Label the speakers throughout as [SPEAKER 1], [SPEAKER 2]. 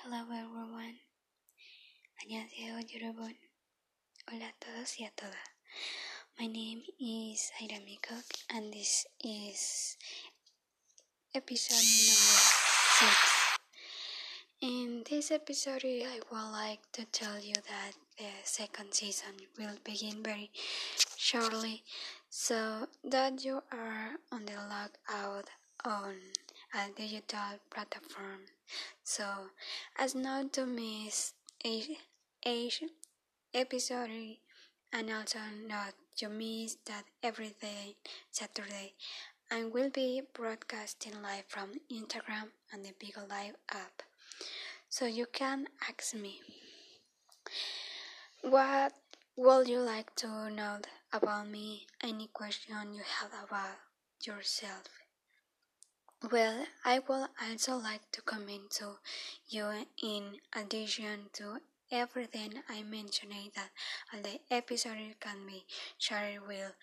[SPEAKER 1] Hello everyone. 안녕하세요 여러분. Hola a todos y a todas. My name is Aira Mikok and this is episode number 6. In this episode I would like to tell you that the second season will begin very shortly so that you are on the lookout on a digital platform. So as not to miss each each episode and also not to miss that every day Saturday I will be broadcasting live from Instagram and the Bigo Live app. So you can ask me what would you like to know about me? Any question you have about yourself well, I would also like to comment to you in addition to everything I mentioned eh, that the episode can be shared with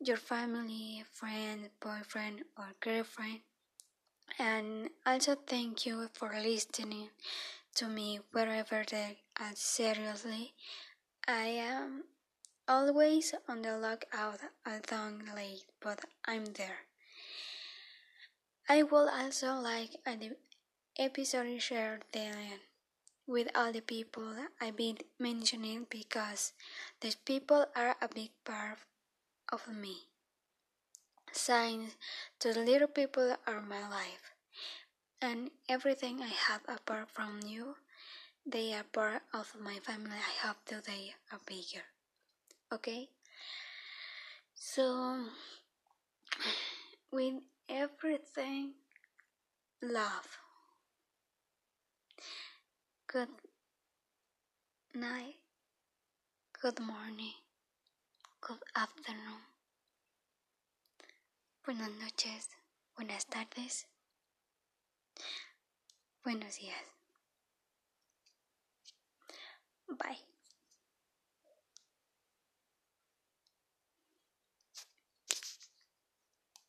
[SPEAKER 1] your family, friend, boyfriend, or girlfriend. And also thank you for listening to me wherever they are seriously. I am always on the lookout, although late, but I'm there. I would also like an episode shared then with all the people I've been mentioning because these people are a big part of me. Signs to the little people are my life, and everything I have apart from you, they are part of my family. I hope they are bigger. Okay? So, with everything love. Good night, good morning, good afternoon, buenas noches, buenas tardes, buenos días. Bye.